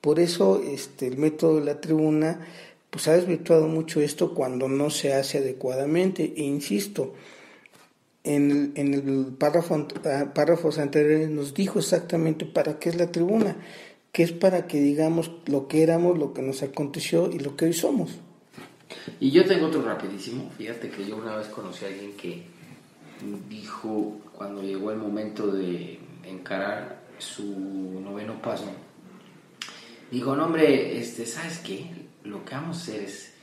Por eso este, el método de la tribuna pues ha desvirtuado mucho esto cuando no se hace adecuadamente. E insisto, en el, en el párrafo, ah, párrafos anteriores nos dijo exactamente para qué es la tribuna, que es para que digamos lo que éramos, lo que nos aconteció y lo que hoy somos. Y yo tengo otro rapidísimo. Fíjate que yo una vez conocí a alguien que dijo cuando llegó el momento de encarar su noveno paso, dijo, no hombre, este, ¿sabes qué? Lo que vamos a hacer es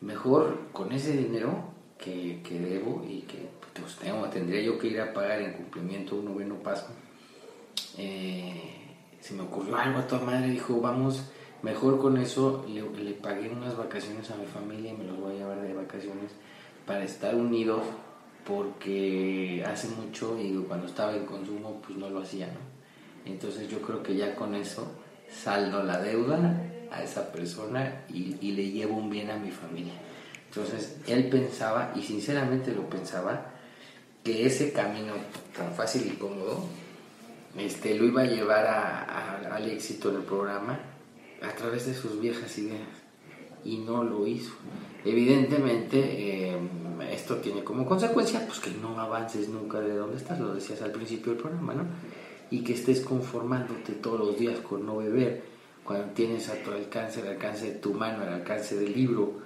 mejor con ese dinero que, que debo y que pues, tendría yo que ir a pagar en cumplimiento un noveno paso. Eh, se me ocurrió algo a toda madre, dijo, vamos, mejor con eso le, le pagué unas vacaciones a mi familia y me los voy a llevar de vacaciones para estar unidos porque hace mucho y cuando estaba en consumo pues no lo hacía, ¿no? Entonces yo creo que ya con eso saldo la deuda a esa persona y, le llevo un bien a mi familia. Entonces él pensaba, y sinceramente lo pensaba, que ese camino tan fácil y cómodo este, lo iba a llevar a, al éxito del programa a través de sus viejas ideas y no lo hizo. Evidentemente, eh, esto tiene como consecuencia pues que no avances nunca de donde estás, lo decías al principio del programa, ¿no? Y que estés conformándote todos los días con no beber, cuando tienes a tu alcance, al alcance de tu mano, al alcance del libro,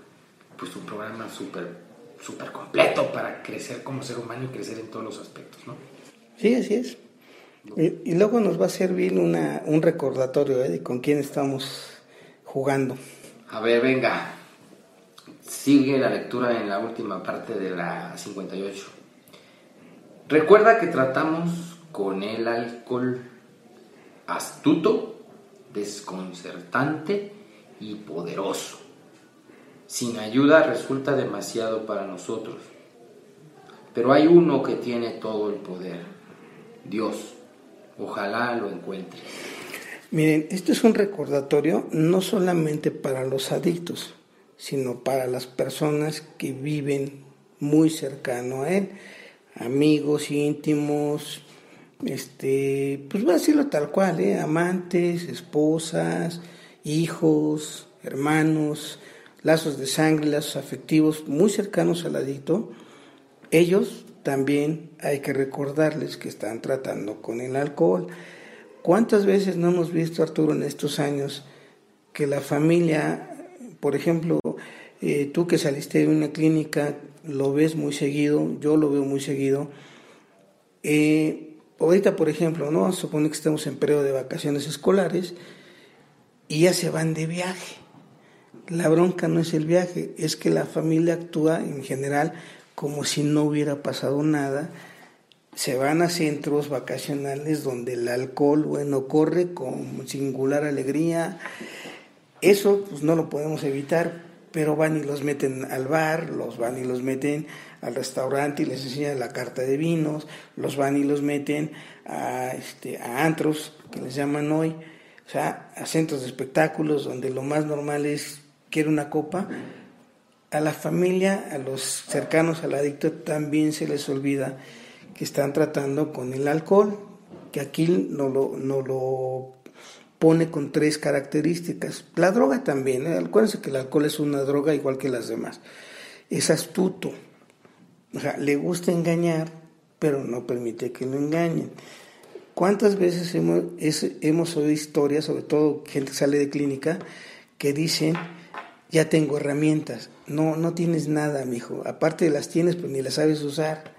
pues un programa súper súper completo para crecer como ser humano y crecer en todos los aspectos, ¿no? Sí, así es. Y, y luego nos va a servir una, un recordatorio ¿eh? de con quién estamos jugando. A ver, venga. Sigue la lectura en la última parte de la 58. Recuerda que tratamos con el alcohol astuto, desconcertante y poderoso. Sin ayuda resulta demasiado para nosotros. Pero hay uno que tiene todo el poder, Dios. Ojalá lo encuentre. Miren, esto es un recordatorio no solamente para los adictos, sino para las personas que viven muy cercano a él, amigos íntimos, este, pues voy a decirlo tal cual, ¿eh? amantes, esposas, hijos, hermanos, lazos de sangre, lazos afectivos muy cercanos al adicto, ellos también hay que recordarles que están tratando con el alcohol. ¿Cuántas veces no hemos visto, Arturo, en estos años que la familia por ejemplo, eh, tú que saliste de una clínica, lo ves muy seguido, yo lo veo muy seguido. Eh, ahorita, por ejemplo, ¿no? Supone que estamos en periodo de vacaciones escolares y ya se van de viaje. La bronca no es el viaje, es que la familia actúa en general como si no hubiera pasado nada. Se van a centros vacacionales donde el alcohol, bueno, corre con singular alegría eso pues no lo podemos evitar, pero van y los meten al bar, los van y los meten al restaurante y les enseñan la carta de vinos, los van y los meten a, este, a antros, que les llaman hoy, o sea, a centros de espectáculos donde lo más normal es quiere una copa. A la familia, a los cercanos al adicto también se les olvida que están tratando con el alcohol, que aquí no lo, no lo pone con tres características. La droga también, ¿eh? acuérdense que el alcohol es una droga igual que las demás. Es astuto, o sea, le gusta engañar, pero no permite que lo engañen. ¿Cuántas veces hemos, hemos oído historias, sobre todo gente que sale de clínica, que dicen, ya tengo herramientas? No, no tienes nada, mijo. Aparte de las tienes, pues ni las sabes usar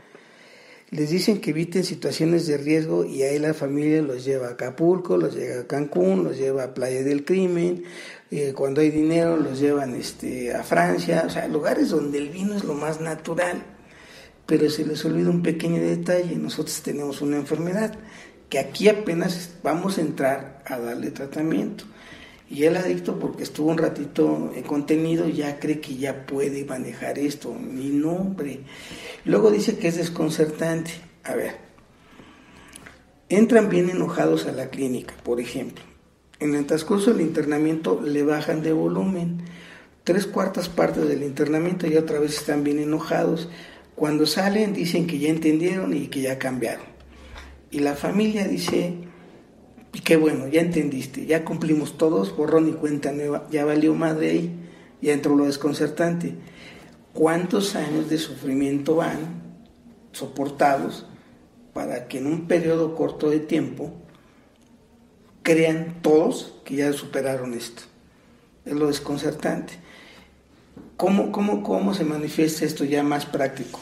les dicen que eviten situaciones de riesgo y ahí la familia los lleva a Acapulco, los lleva a Cancún, los lleva a Playa del Crimen, eh, cuando hay dinero los llevan este, a Francia, o sea, lugares donde el vino es lo más natural, pero se les olvida un pequeño detalle, nosotros tenemos una enfermedad que aquí apenas vamos a entrar a darle tratamiento. Y el adicto, porque estuvo un ratito en contenido, ya cree que ya puede manejar esto. Mi nombre. Luego dice que es desconcertante. A ver, entran bien enojados a la clínica, por ejemplo. En el transcurso del internamiento le bajan de volumen. Tres cuartas partes del internamiento y otra vez están bien enojados. Cuando salen dicen que ya entendieron y que ya cambiaron. Y la familia dice, qué bueno, ya entendiste, ya cumplimos todos, borrón y cuenta nueva, ya valió madre ahí, ya entró lo desconcertante. ¿Cuántos años de sufrimiento van soportados para que en un periodo corto de tiempo crean todos que ya superaron esto? Es lo desconcertante. ¿Cómo, cómo, cómo se manifiesta esto ya más práctico?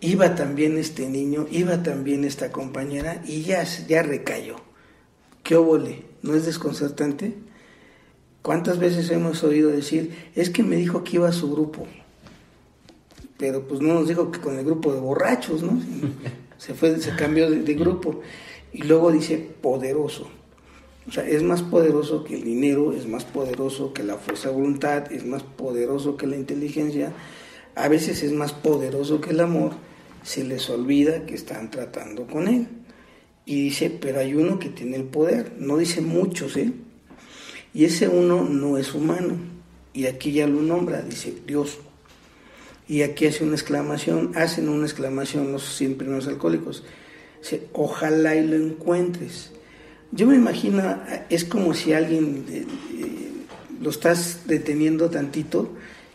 Iba también este niño, iba también esta compañera y ya, ya recayó. ¿Qué óvole? ¿No es desconcertante? ¿Cuántas veces hemos oído decir, es que me dijo que iba a su grupo? Pero pues no nos dijo que con el grupo de borrachos, ¿no? Se fue, se cambió de, de grupo. Y luego dice poderoso. O sea, es más poderoso que el dinero, es más poderoso que la fuerza de voluntad, es más poderoso que la inteligencia, a veces es más poderoso que el amor, se les olvida que están tratando con él. Y dice, pero hay uno que tiene el poder, no dice muchos, ¿eh? Y ese uno no es humano. Y aquí ya lo nombra, dice Dios. Y aquí hace una exclamación, hacen una exclamación los siempre los alcohólicos. Dice, ojalá y lo encuentres. Yo me imagino, es como si alguien eh, eh, lo estás deteniendo tantito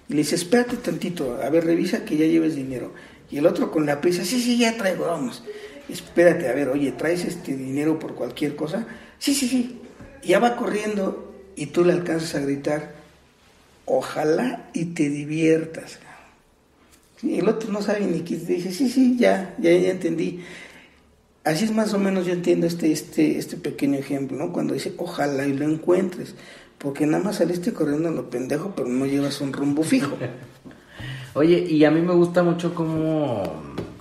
y le dice, espérate tantito, a ver, revisa que ya lleves dinero. Y el otro con la prisa, sí, sí, ya traigo, vamos. Espérate, a ver, oye, ¿traes este dinero por cualquier cosa? Sí, sí, sí. ya va corriendo y tú le alcanzas a gritar, ojalá y te diviertas. Y el otro no sabe ni qué, dice, sí, sí, ya, ya, ya entendí. Así es más o menos yo entiendo este, este, este pequeño ejemplo, ¿no? Cuando dice, ojalá y lo encuentres, porque nada más saliste corriendo en lo pendejo, pero no llevas un rumbo fijo. Oye, y a mí me gusta mucho cómo,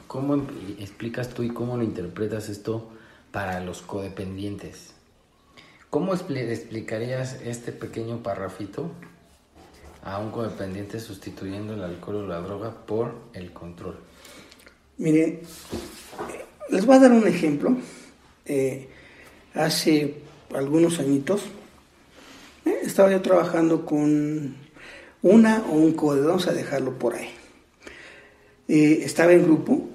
cómo explicas tú y cómo lo interpretas esto para los codependientes. ¿Cómo explicarías este pequeño parrafito a un codependiente sustituyendo el alcohol o la droga por el control? Miren, les voy a dar un ejemplo. Eh, hace algunos añitos eh, estaba yo trabajando con una o un code, vamos a dejarlo por ahí. Eh, estaba en grupo,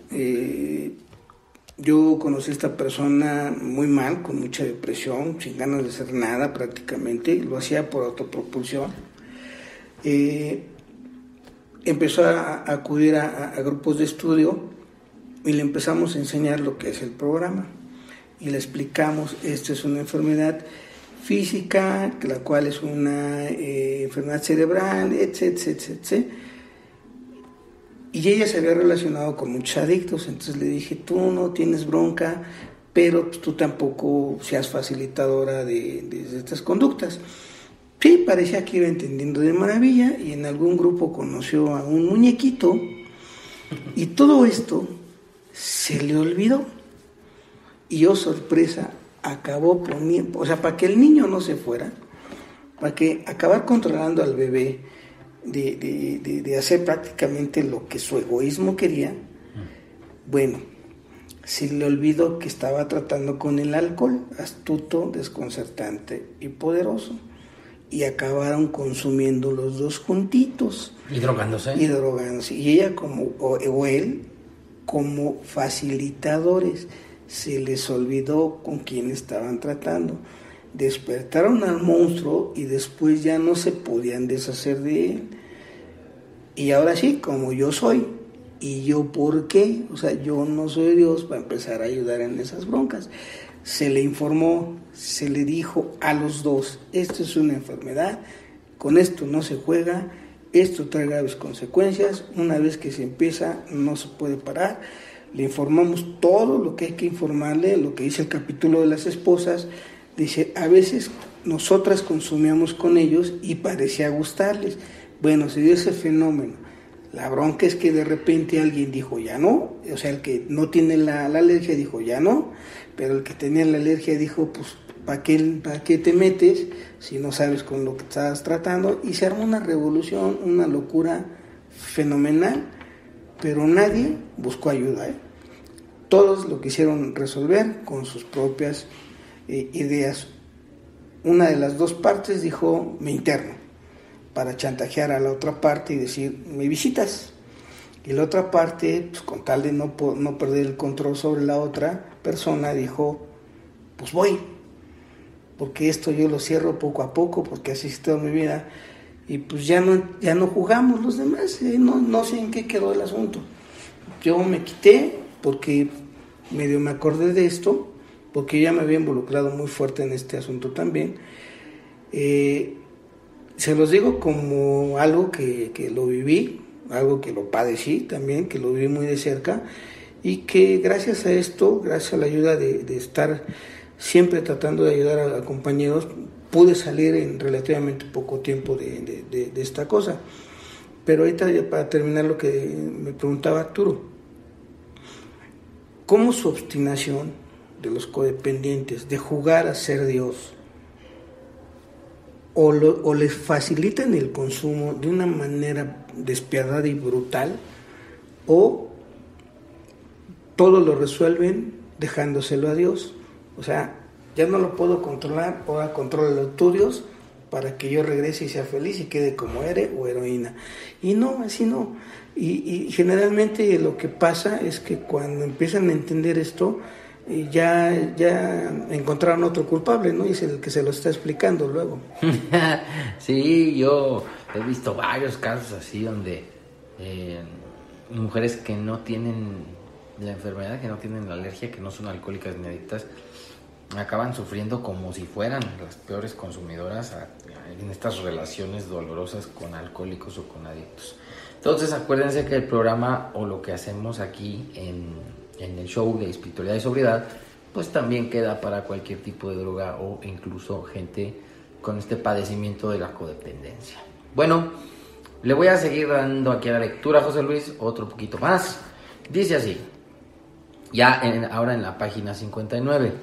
yo conocí a esta persona muy mal, con mucha depresión, sin ganas de hacer nada prácticamente, lo hacía por autopropulsión. empezó a, acudir a grupos de estudio y le empezamos a enseñar lo que es el programa. Y le explicamos, esto es una enfermedad física, la cual es una eh, enfermedad cerebral, etcétera, etcétera, Y ella se había relacionado con muchos adictos, entonces le dije, tú no tienes bronca, pero tú tampoco seas facilitadora de, de estas conductas. Sí, parecía que iba entendiendo de maravilla y en algún grupo conoció a un muñequito. Y todo esto se le olvidó. Y yo, sorpresa, acabó poniendo, o sea, para que el niño no se fuera, para que acabar controlando al bebé, de, hacer prácticamente lo que su egoísmo quería, bueno, se le olvidó que estaba tratando con el alcohol, astuto, desconcertante y poderoso. Y acabaron consumiendo los dos juntitos. Y drogándose. Y drogándose. Y ella como, o él, como facilitadores. Se les olvidó con quién estaban tratando. Despertaron al monstruo y después ya no se podían deshacer de él. Y ahora sí, como yo soy, ¿y yo por qué? O sea, yo no soy Dios para empezar a ayudar en esas broncas. Se le informó, se le dijo a los dos, esto es una enfermedad, con esto no se juega, esto trae graves consecuencias, una vez que se empieza no se puede parar. Le informamos todo lo que hay que informarle, lo que dice el capítulo de las esposas. Dice, a veces nosotras consumíamos con ellos y parecía gustarles. Bueno, se dio ese fenómeno. La bronca es que de repente alguien dijo ya no, o sea, el que no tiene la, la alergia dijo ya no, pero el que tenía la alergia dijo pues ¿para qué, ¿para qué te metes si no sabes con lo que estás tratando? Y se armó una revolución, una locura fenomenal, pero nadie buscó ayuda. ¿eh? Todos lo quisieron resolver con sus propias eh, ideas. Una de las dos partes dijo, me interno, para chantajear a la otra parte y decir, me visitas. Y la otra parte, pues, con tal de no, no perder el control sobre la otra persona, dijo, pues voy, porque esto yo lo cierro poco a poco, porque así es toda mi vida, y pues ya no, ya no jugamos los demás, eh, no, no sé en qué quedó el asunto. Yo me quité porque medio me acordé de esto, porque ya me había involucrado muy fuerte en este asunto también. Eh, se los digo como algo que, que, lo viví, algo que lo padecí también, que lo viví muy de cerca, y que gracias a esto, gracias a la ayuda de, de estar siempre tratando de ayudar a, compañeros, pude salir en relativamente poco tiempo de, de, de esta cosa. Pero ahorita ya para terminar lo que me preguntaba Arturo, ¿cómo su obstinación de los codependientes, de jugar a ser Dios, o, lo, o, les facilitan el consumo de una manera despiadada y brutal, o todo lo resuelven dejándoselo a Dios. O sea, ya no lo puedo controlar, ahora contrólalo tú Dios para que yo regrese y sea feliz y quede como héroe o heroína. Y no, así no. Y, y generalmente lo que pasa es que cuando empiezan a entender esto, ya, ya encontraron otro culpable, ¿no? Y es el que se lo está explicando luego. sí, yo he visto varios casos así donde eh, mujeres que no tienen la enfermedad, que no tienen la alergia, que no son alcohólicas ni adictas, acaban sufriendo como si fueran las peores consumidoras en estas relaciones dolorosas con alcohólicos o con adictos. Entonces acuérdense que el programa o lo que hacemos aquí en en el show de espiritualidad y sobriedad, pues también queda para cualquier tipo de droga o incluso gente con este padecimiento de la codependencia. Bueno, le voy a seguir dando aquí a la lectura, José Luis, otro poquito más. Dice así, ya ahora en la página 59.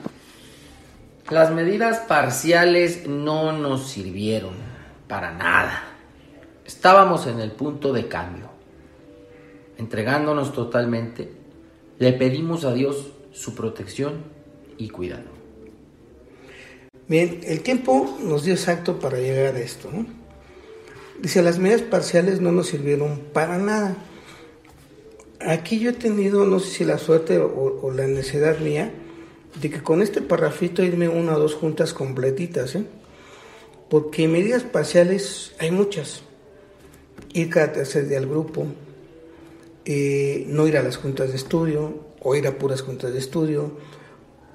Las medidas parciales no nos sirvieron para nada. Estábamos en el punto de cambio, entregándonos totalmente le pedimos a Dios su protección y cuidado. Bien, el tiempo nos dio exacto para llegar a esto. Dice, las medidas parciales no nos sirvieron para nada. Aquí yo he tenido, no sé si la suerte o la necesidad mía, de que con este parrafito irme una o dos juntas completitas, ¿eh? porque medidas parciales hay muchas. Ir cada tercer día al grupo, eh, no ir a las juntas de estudio o ir a puras juntas de estudio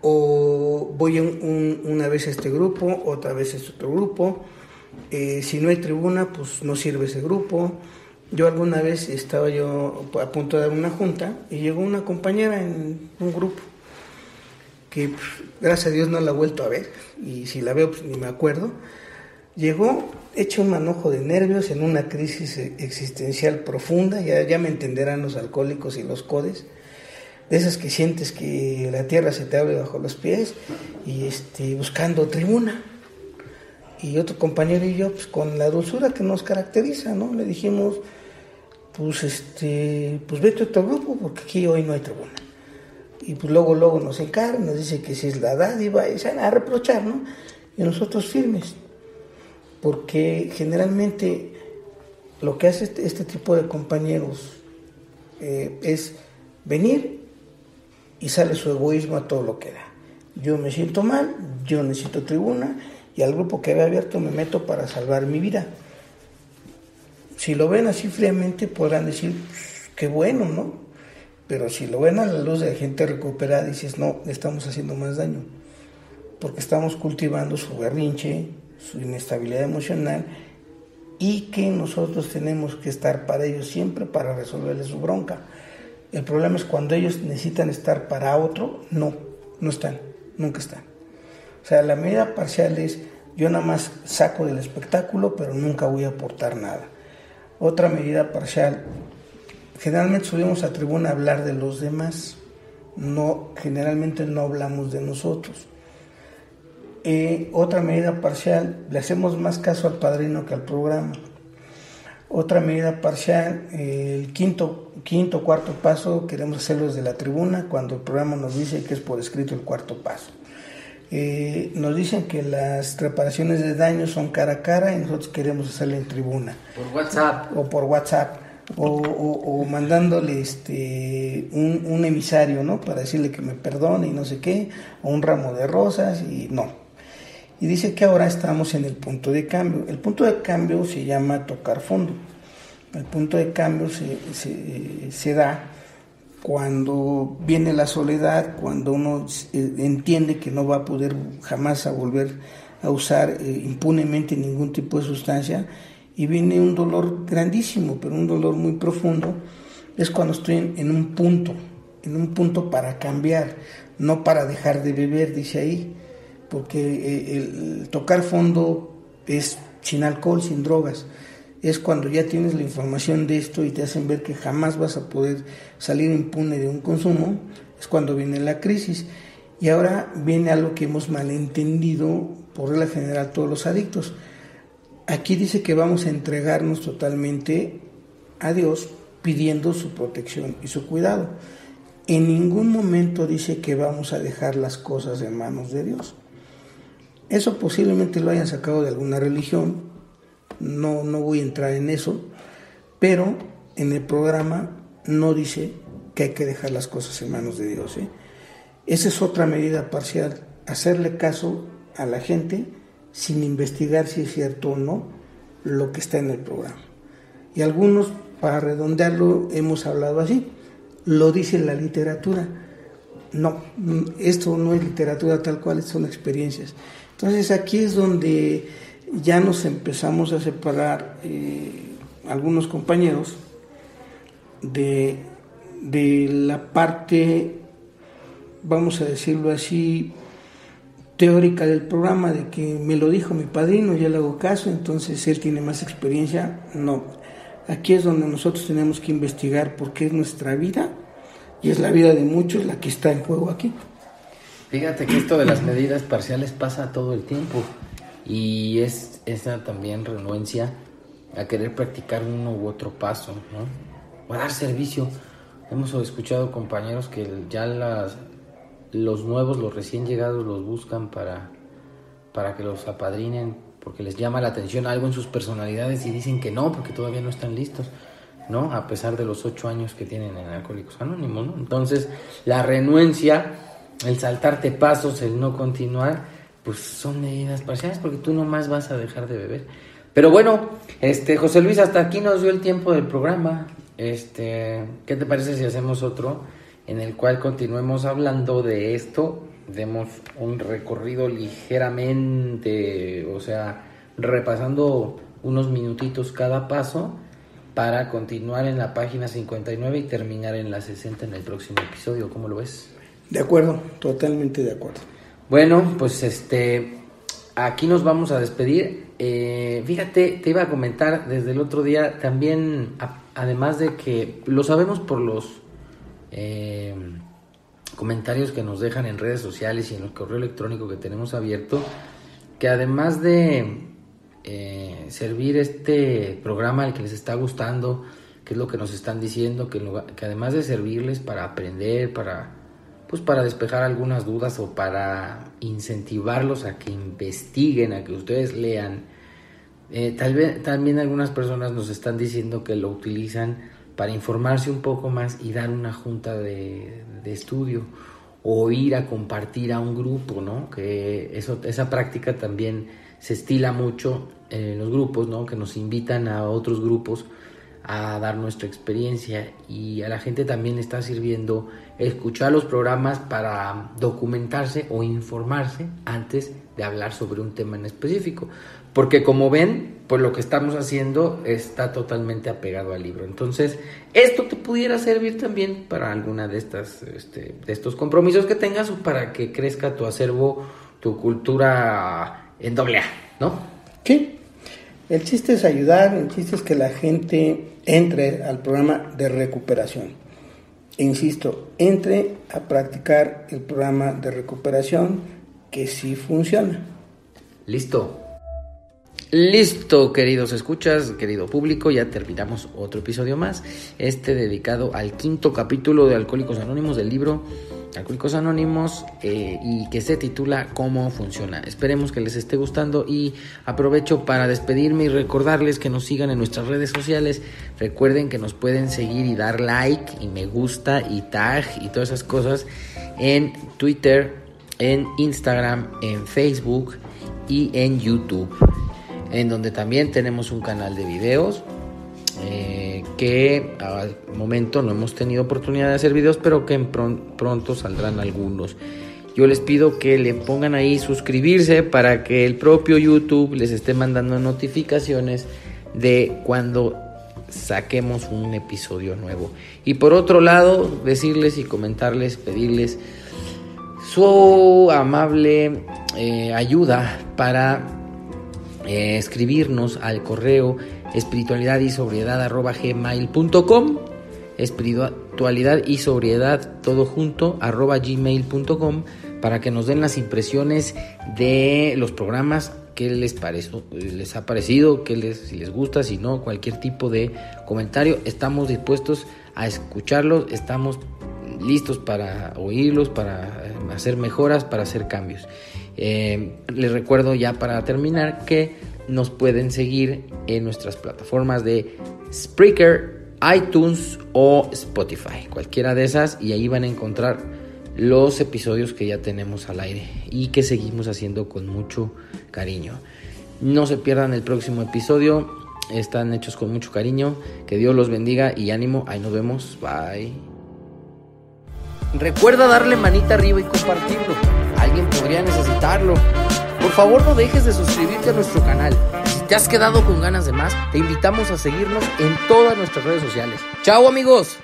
o voy un, un, una vez a este grupo, otra vez a este otro grupo. Eh, si no hay tribuna, pues no sirve ese grupo. Yo alguna vez estaba yo a punto de dar una junta y llegó una compañera en un grupo que pues, gracias a Dios no la he vuelto a ver y si la veo pues ni me acuerdo. Llegó hecho un manojo de nervios en una crisis existencial profunda, ya, ya me entenderán los alcohólicos y los codes, de esas que sientes que la tierra se te abre bajo los pies y este, buscando tribuna. Y otro compañero y yo, pues con la dulzura que nos caracteriza, ¿no? Le dijimos, pues este, pues vete a otro grupo porque aquí hoy no hay tribuna. Y pues luego, luego nos encarga, nos dice que si es la dádiva, y se van a reprochar, ¿no? Y nosotros firmes porque generalmente lo que hace este, este tipo de compañeros eh, es venir y sale su egoísmo a todo lo que da. Yo me siento mal, yo necesito tribuna y al grupo que había abierto me meto para salvar mi vida. Si lo ven así fríamente podrán decir, pues, qué bueno, ¿no? Pero si lo ven a la luz de gente recuperada, dices, no, estamos haciendo más daño, porque estamos cultivando su berrinche, su inestabilidad emocional y que nosotros tenemos que estar para ellos siempre para resolverles su bronca. El problema es cuando ellos necesitan estar para otro, no, no están, nunca están. O sea, la medida parcial es yo nada más saco del espectáculo, pero nunca voy a aportar nada. Otra medida parcial, generalmente subimos a tribuna a hablar de los demás, no, generalmente no hablamos de nosotros. Eh, otra medida parcial, le hacemos más caso al padrino que al programa. Otra medida parcial, eh, el quinto, quinto, cuarto paso, queremos hacerlo desde la tribuna cuando el programa nos dice que es por escrito el cuarto paso. Eh, nos dicen que las reparaciones de daños son cara a cara y nosotros queremos hacerlo en tribuna. Por WhatsApp. O por WhatsApp. O, mandándole este un, un, emisario, ¿no? Para decirle que me perdone y no sé qué, o un ramo de rosas y no. Y dice que ahora estamos en el punto de cambio. El punto de cambio se llama tocar fondo. El punto de cambio se, se, da cuando viene la soledad, cuando uno eh, entiende que no va a poder jamás a volver a usar eh, impunemente ningún tipo de sustancia y viene un dolor grandísimo, pero un dolor muy profundo, es cuando estoy en, un punto, en un punto para cambiar, no para dejar de beber, dice ahí, porque eh, el tocar fondo es sin alcohol, sin drogas es cuando ya tienes la información de esto y te hacen ver que jamás vas a poder salir impune de un consumo, es cuando viene la crisis. Y ahora viene algo que hemos malentendido por regla general todos los adictos. Aquí dice que vamos a entregarnos totalmente a Dios pidiendo su protección y su cuidado. En ningún momento dice que vamos a dejar las cosas en manos de Dios. Eso posiblemente lo hayan sacado de alguna religión, no, no voy a entrar en eso, pero en el programa no dice que hay que dejar las cosas en manos de Dios. ¿eh? Esa es otra medida parcial, hacerle caso a la gente sin investigar si es cierto o no lo que está en el programa. Y algunos, para redondearlo, hemos hablado así, lo dice la literatura. No, esto no es literatura tal cual, son experiencias. Entonces aquí es donde ya nos empezamos a separar eh, algunos compañeros de, de la parte, vamos a decirlo así, teórica del programa, de que me lo dijo mi padrino, ya le hago caso, entonces él tiene más experiencia. No, aquí es donde nosotros tenemos que investigar porque es nuestra vida y es la vida de muchos la que está en juego aquí. Fíjate que esto de las medidas parciales pasa todo el tiempo. Y es esa también renuencia a querer practicar uno u otro paso, ¿no? O dar servicio. Hemos escuchado compañeros que ya las, los nuevos, los recién llegados, los buscan para, para que los apadrinen, porque les llama la atención algo en sus personalidades y dicen que no, porque todavía no están listos, ¿no? A pesar de los ocho años que tienen en Alcohólicos Anónimos, ¿no? Entonces, la renuencia, el saltarte pasos, el no continuar, pues son medidas parciales porque tú nomás vas a dejar de beber. Pero bueno, este José Luis, hasta aquí nos dio el tiempo del programa. Este, ¿qué te parece si hacemos otro en el cual continuemos hablando de esto? Demos un recorrido ligeramente, o sea, repasando unos minutitos cada paso para continuar en la página 59 y terminar en la 60 en el próximo episodio. ¿Cómo lo ves? De acuerdo, totalmente de acuerdo. Bueno, pues este, aquí nos vamos a despedir. Eh, fíjate, te iba a comentar desde el otro día también, además de que lo sabemos por los eh, comentarios que nos dejan en redes sociales y en el correo electrónico que tenemos abierto, que además de eh, servir este programa al que les está gustando, que es lo que nos están diciendo, que, además de servirles para aprender, para pues para despejar algunas dudas o para incentivarlos a que investiguen, a que ustedes lean. Eh, tal vez también algunas personas nos están diciendo que lo utilizan para informarse un poco más y dar una junta de, estudio o ir a compartir a un grupo, ¿no? Que eso, esa práctica también se estila mucho en los grupos, ¿no? Que nos invitan a otros grupos a dar nuestra experiencia y a la gente también está sirviendo escuchar los programas para documentarse o informarse antes de hablar sobre un tema en específico. Porque como ven, pues lo que estamos haciendo está totalmente apegado al libro. Entonces, esto te pudiera servir también para alguna de estas, este, de estos compromisos que tengas o para que crezca tu acervo, tu cultura en doble A, ¿no? Sí. El chiste es ayudar, el chiste es que la gente entre al programa de recuperación insisto, entre a practicar el programa de recuperación que sí funciona. Listo. Listo, queridos escuchas, querido público, ya terminamos otro episodio más, este dedicado al quinto capítulo de Alcohólicos Anónimos del libro Alcohólicos Anónimos eh, y que se titula Cómo funciona. Esperemos que les esté gustando y aprovecho para despedirme y recordarles que nos sigan en nuestras redes sociales. Recuerden que nos pueden seguir y dar like y me gusta y tag y todas esas cosas en Twitter, en Instagram, en Facebook y en YouTube, en donde también tenemos un canal de videos eh, que al momento no hemos tenido oportunidad de hacer videos, pero que pronto saldrán algunos. Yo les pido que le pongan ahí suscribirse para que el propio YouTube les esté mandando notificaciones de cuando saquemos un episodio nuevo. Y por otro lado, decirles y comentarles, pedirles su amable eh, ayuda para eh, escribirnos al correo espiritualidad y sobriedad arroba gmail.com espiritualidad y sobriedad todo junto arroba gmail.com para que nos den las impresiones de los programas qué les, pareció, les ha parecido, qué les, si les gusta, si no, cualquier tipo de comentario. Estamos dispuestos a escucharlos, estamos listos para oírlos, para hacer mejoras, para hacer cambios. Eh, les recuerdo ya para terminar que nos pueden seguir en nuestras plataformas de Spreaker, iTunes o Spotify, cualquiera de esas, y ahí van a encontrar los episodios que ya tenemos al aire y que seguimos haciendo con mucho cariño. No se pierdan el próximo episodio, están hechos con mucho cariño, que Dios los bendiga y ánimo, ahí nos vemos, bye. Recuerda darle manita arriba y compartirlo, alguien podría necesitarlo. Por favor no dejes de suscribirte a nuestro canal. Si te has quedado con ganas de más, te invitamos a seguirnos en todas nuestras redes sociales. Chao amigos.